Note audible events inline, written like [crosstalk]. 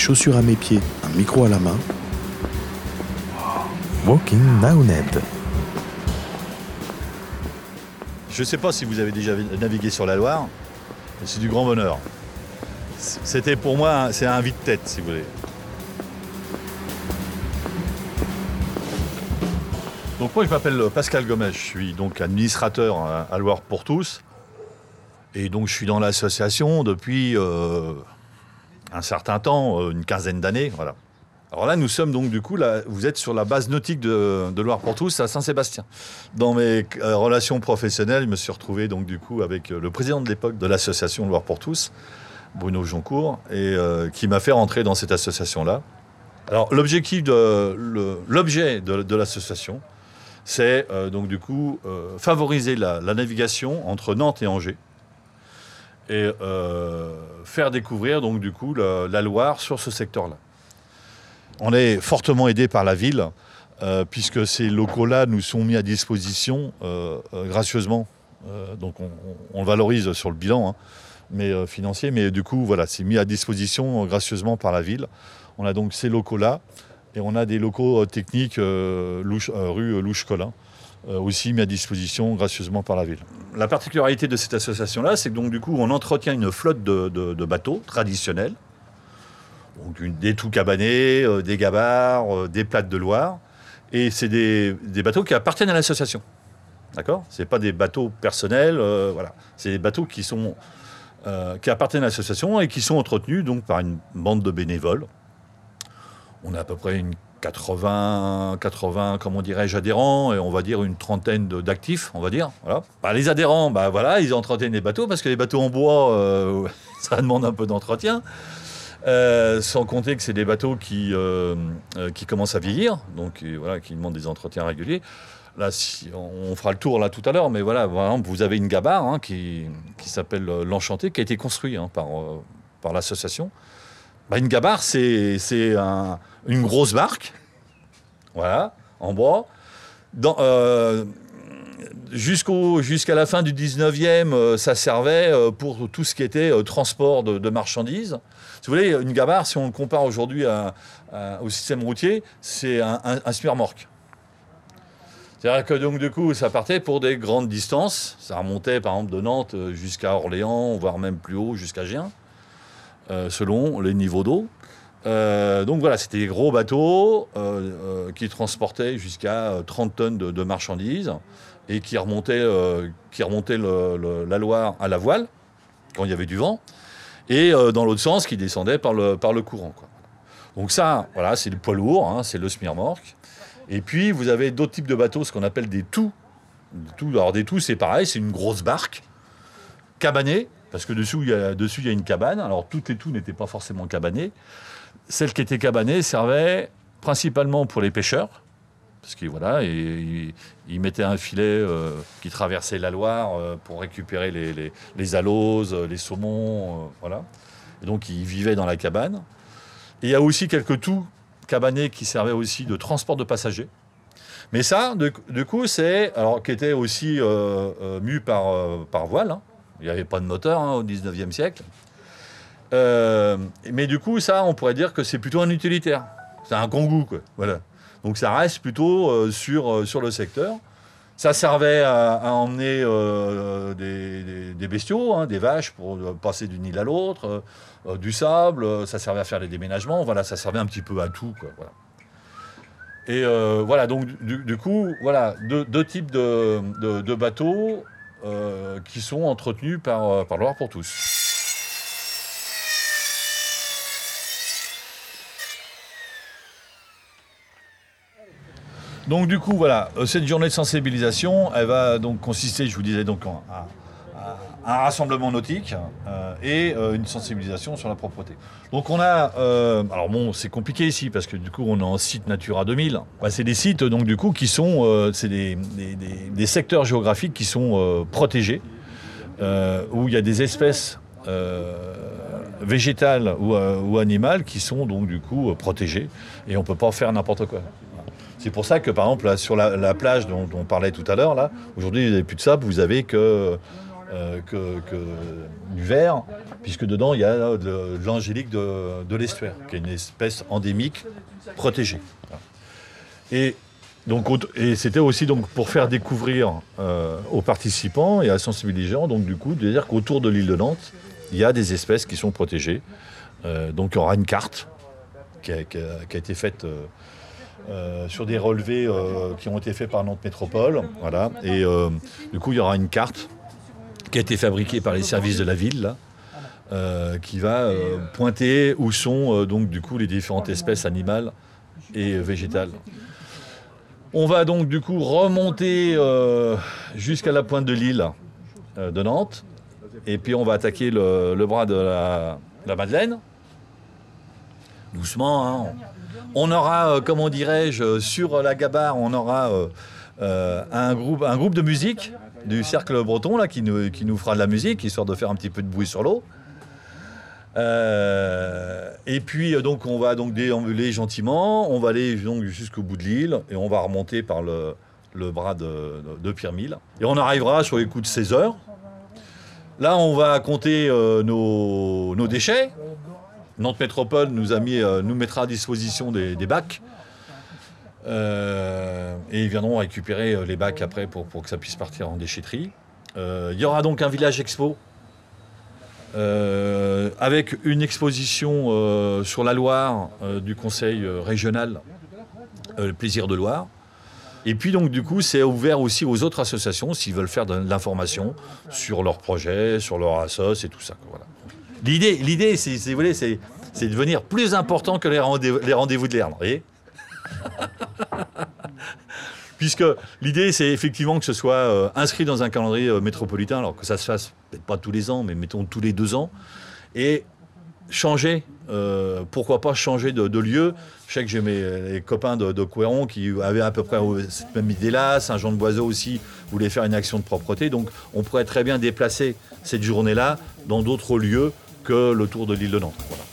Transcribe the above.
chaussures à mes pieds, un micro à la main. Walking Ned. Je ne sais pas si vous avez déjà navigué sur la Loire, mais c'est du grand bonheur. C'était pour moi, c'est un vide-tête, si vous voulez. Donc moi, je m'appelle Pascal Gomez, je suis donc administrateur à Loire pour tous. Et donc, je suis dans l'association depuis euh, un certain temps, euh, une quinzaine d'années, voilà. Alors là, nous sommes donc du coup, vous êtes sur la base nautique de, Loire pour tous à Saint-Sébastien. Dans mes euh, relations professionnelles, je me suis retrouvé donc du coup avec le président de l'époque de l'association Loire pour tous, Bruno Joncourt, et qui m'a fait rentrer dans cette association-là. Alors l'objectif l'objet de, l'association, c'est donc du coup favoriser la, navigation entre Nantes et Angers et euh, faire découvrir donc du coup la, Loire sur ce secteur-là. On est fortement aidé par la ville euh, puisque ces locaux-là nous sont mis à disposition euh, gracieusement. donc on, valorise sur le bilan, hein, mais financier, mais du coup voilà, c'est mis à disposition gracieusement par la ville. On a donc ces locaux-là et on a des locaux techniques rue Louche-Colin. Euh, aussi mis à disposition gracieusement par la ville. La particularité de cette association-là, c'est que donc du coup, on entretient une flotte de, bateaux traditionnels, donc des tout cabanés, euh, des gabarres, euh, des plates de Loire, et c'est des, bateaux qui appartiennent à l'association. D'accord? C'est pas des bateaux personnels, voilà. C'est des bateaux qui sont qui appartiennent à l'association et qui sont entretenus donc par une bande de bénévoles. On a à peu près une 80, 80 comment dirais-je, adhérents, et on va dire une trentaine d'actifs, on va dire. Voilà. Les adhérents, bah, voilà, ils entretiennent les bateaux, parce que les bateaux en bois, euh, [laughs] ça demande un peu d'entretien. Euh, sans compter que c'est des bateaux qui, euh, commencent à vieillir, donc voilà, qui demandent des entretiens réguliers. Là, si, on fera le tour là tout à l'heure, mais voilà, vous avez une gabarre hein, qui, s'appelle l'Enchanté, qui a été construit hein, par, par l'association. Bah, une gabarre, c'est une grosse barque, voilà, en bois. Euh, jusqu'à la fin du 19e, euh, ça servait euh, pour tout ce qui était transport de, marchandises. Si vous voulez, une gabarre, si on le compare aujourd'hui au système routier, c'est un, un, C'est-à-dire que donc du coup, ça partait pour des grandes distances. Ça remontait par exemple de Nantes jusqu'à Orléans, voire même plus haut, jusqu'à Gien. Euh, selon les niveaux d'eau. Euh, donc voilà, c'était des gros bateaux euh, qui transportaient jusqu'à 30 tonnes de, marchandises et qui remontaient, qui remontaient la Loire à la voile quand il y avait du vent et dans l'autre sens qui descendait par le, par le courant. Donc ça, voilà, c'est le poids lourd, hein, c'est le smirmorque. Et puis vous avez d'autres types de bateaux, ce qu'on appelle des tous. Alors des tous, c'est pareil, c'est une grosse barque cabanée parce que il y a, dessus, il y a une cabane. Alors, toutes les tout n'étaient pas forcément cabanées. Celles qui étaient cabanées servaient principalement pour les pêcheurs. Parce qu'ils voilà, ils mettaient un filet euh, qui traversait la Loire euh, pour récupérer les, les, les aloses, les saumons. Euh, voilà. Donc, ils vivaient dans la cabane. Il y a aussi quelques tout cabanés qui servaient aussi de transport de passagers. Mais ça, du coup, c'est. Alors, qui était aussi par, par voile. Hein. Il n'y avait pas de moteur hein, au 19e siècle. Euh, mais du coup, ça, on pourrait dire que c'est plutôt un utilitaire. C'est un kangou. Voilà. Donc ça reste plutôt euh, sur, euh, sur le secteur. Ça servait à, emmener des, bestiaux, hein, des vaches pour passer d'une île à l'autre, du sable, ça servait à faire les déménagements, voilà, ça servait un petit peu à tout. Et voilà, donc du, coup, voilà, deux, types de bateaux euh, qui sont entretenus par, euh, par Loire pour tous. Donc du coup, voilà, euh, cette journée de sensibilisation, elle va donc consister, je vous disais, donc en, un rassemblement nautique euh, et euh, une sensibilisation sur la propreté. Donc on a, euh, alors bon, c'est compliqué ici parce que du coup on a un site Natura 2000. c'est des sites donc du coup qui sont, c'est des, des, secteurs géographiques qui sont protégés où il y a des espèces végétales ou, animales qui sont donc du coup protégées et on peut pas faire n'importe quoi. C'est pour ça que, par exemple, sur la, plage dont, on parlait tout à l'heure, là, aujourd'hui, n'y a plus de sable, vous avez que euh, que, du vert, puisque dedans il y a de, de l'angélique de, l'estuaire, qui est une espèce endémique protégée. Et donc, et c'était aussi donc pour faire découvrir euh, aux participants et à sensibiliser les gens, donc du coup, de dire qu'autour de l'île de Nantes, il y a des espèces qui sont protégées. Euh, donc, il y aura une carte qui a, été faite euh, euh, sur des relevés euh, qui ont été faits par Nantes Métropole. Voilà. Et euh, du coup, il y aura une carte qui a été fabriquée par les services de la ville, euh, qui va euh, pointer où sont euh, donc du coup les différentes espèces animales et végétales. On va donc du coup remonter jusqu'à la pointe de l'île de Nantes. Et puis on va attaquer le, bras de la, Madeleine. Doucement. hein. On aura, comment dirais-je, sur la gabarre, on aura euh, un, groupe, un groupe de musique du cercle breton là, qui, nous, qui nous fera de la musique, histoire de faire un petit peu de bruit sur l'eau. Euh, et puis euh, donc on va donc déambuler gentiment, on va aller donc jusqu'au bout de l'île et on va remonter par le, le bras de, de, de Pierre-Mille. Et on arrivera sur les coups de 16 heures. Là on va compter nos, nos déchets. Nantes Métropole nous, a mis, nous mettra à disposition des, des bacs. Euh, et ils viendront récupérer euh, les bacs après pour, pour que ça puisse partir en déchetterie. Euh, il y aura donc un village expo avec une exposition sur la Loire du conseil régional Le Plaisir de Loire. Et puis donc du coup c'est ouvert aussi aux autres associations s'ils veulent faire de l'information sur leurs projets, sur leur assos et tout ça. L'idée, l'idée, c'est, vous voulez, c'est, de devenir plus important que les rendez-vous, les rendez-vous de voyez? [laughs] [laughs] Puisque l'idée, c'est effectivement que ce soit euh, inscrit dans un calendrier euh, métropolitain, alors que ça se fasse peut-être pas tous les ans, mais mettons tous les deux ans, et changer, euh, pourquoi pas changer de, lieu. Je sais que j'ai mes copains de, de Couéron qui avaient à peu près cette même idée-là, Saint-Jean-de-Boiseau aussi voulait faire une action de propreté, donc on pourrait très bien déplacer cette journée-là dans d'autres lieux que le tour de l'île de Nantes. Voilà.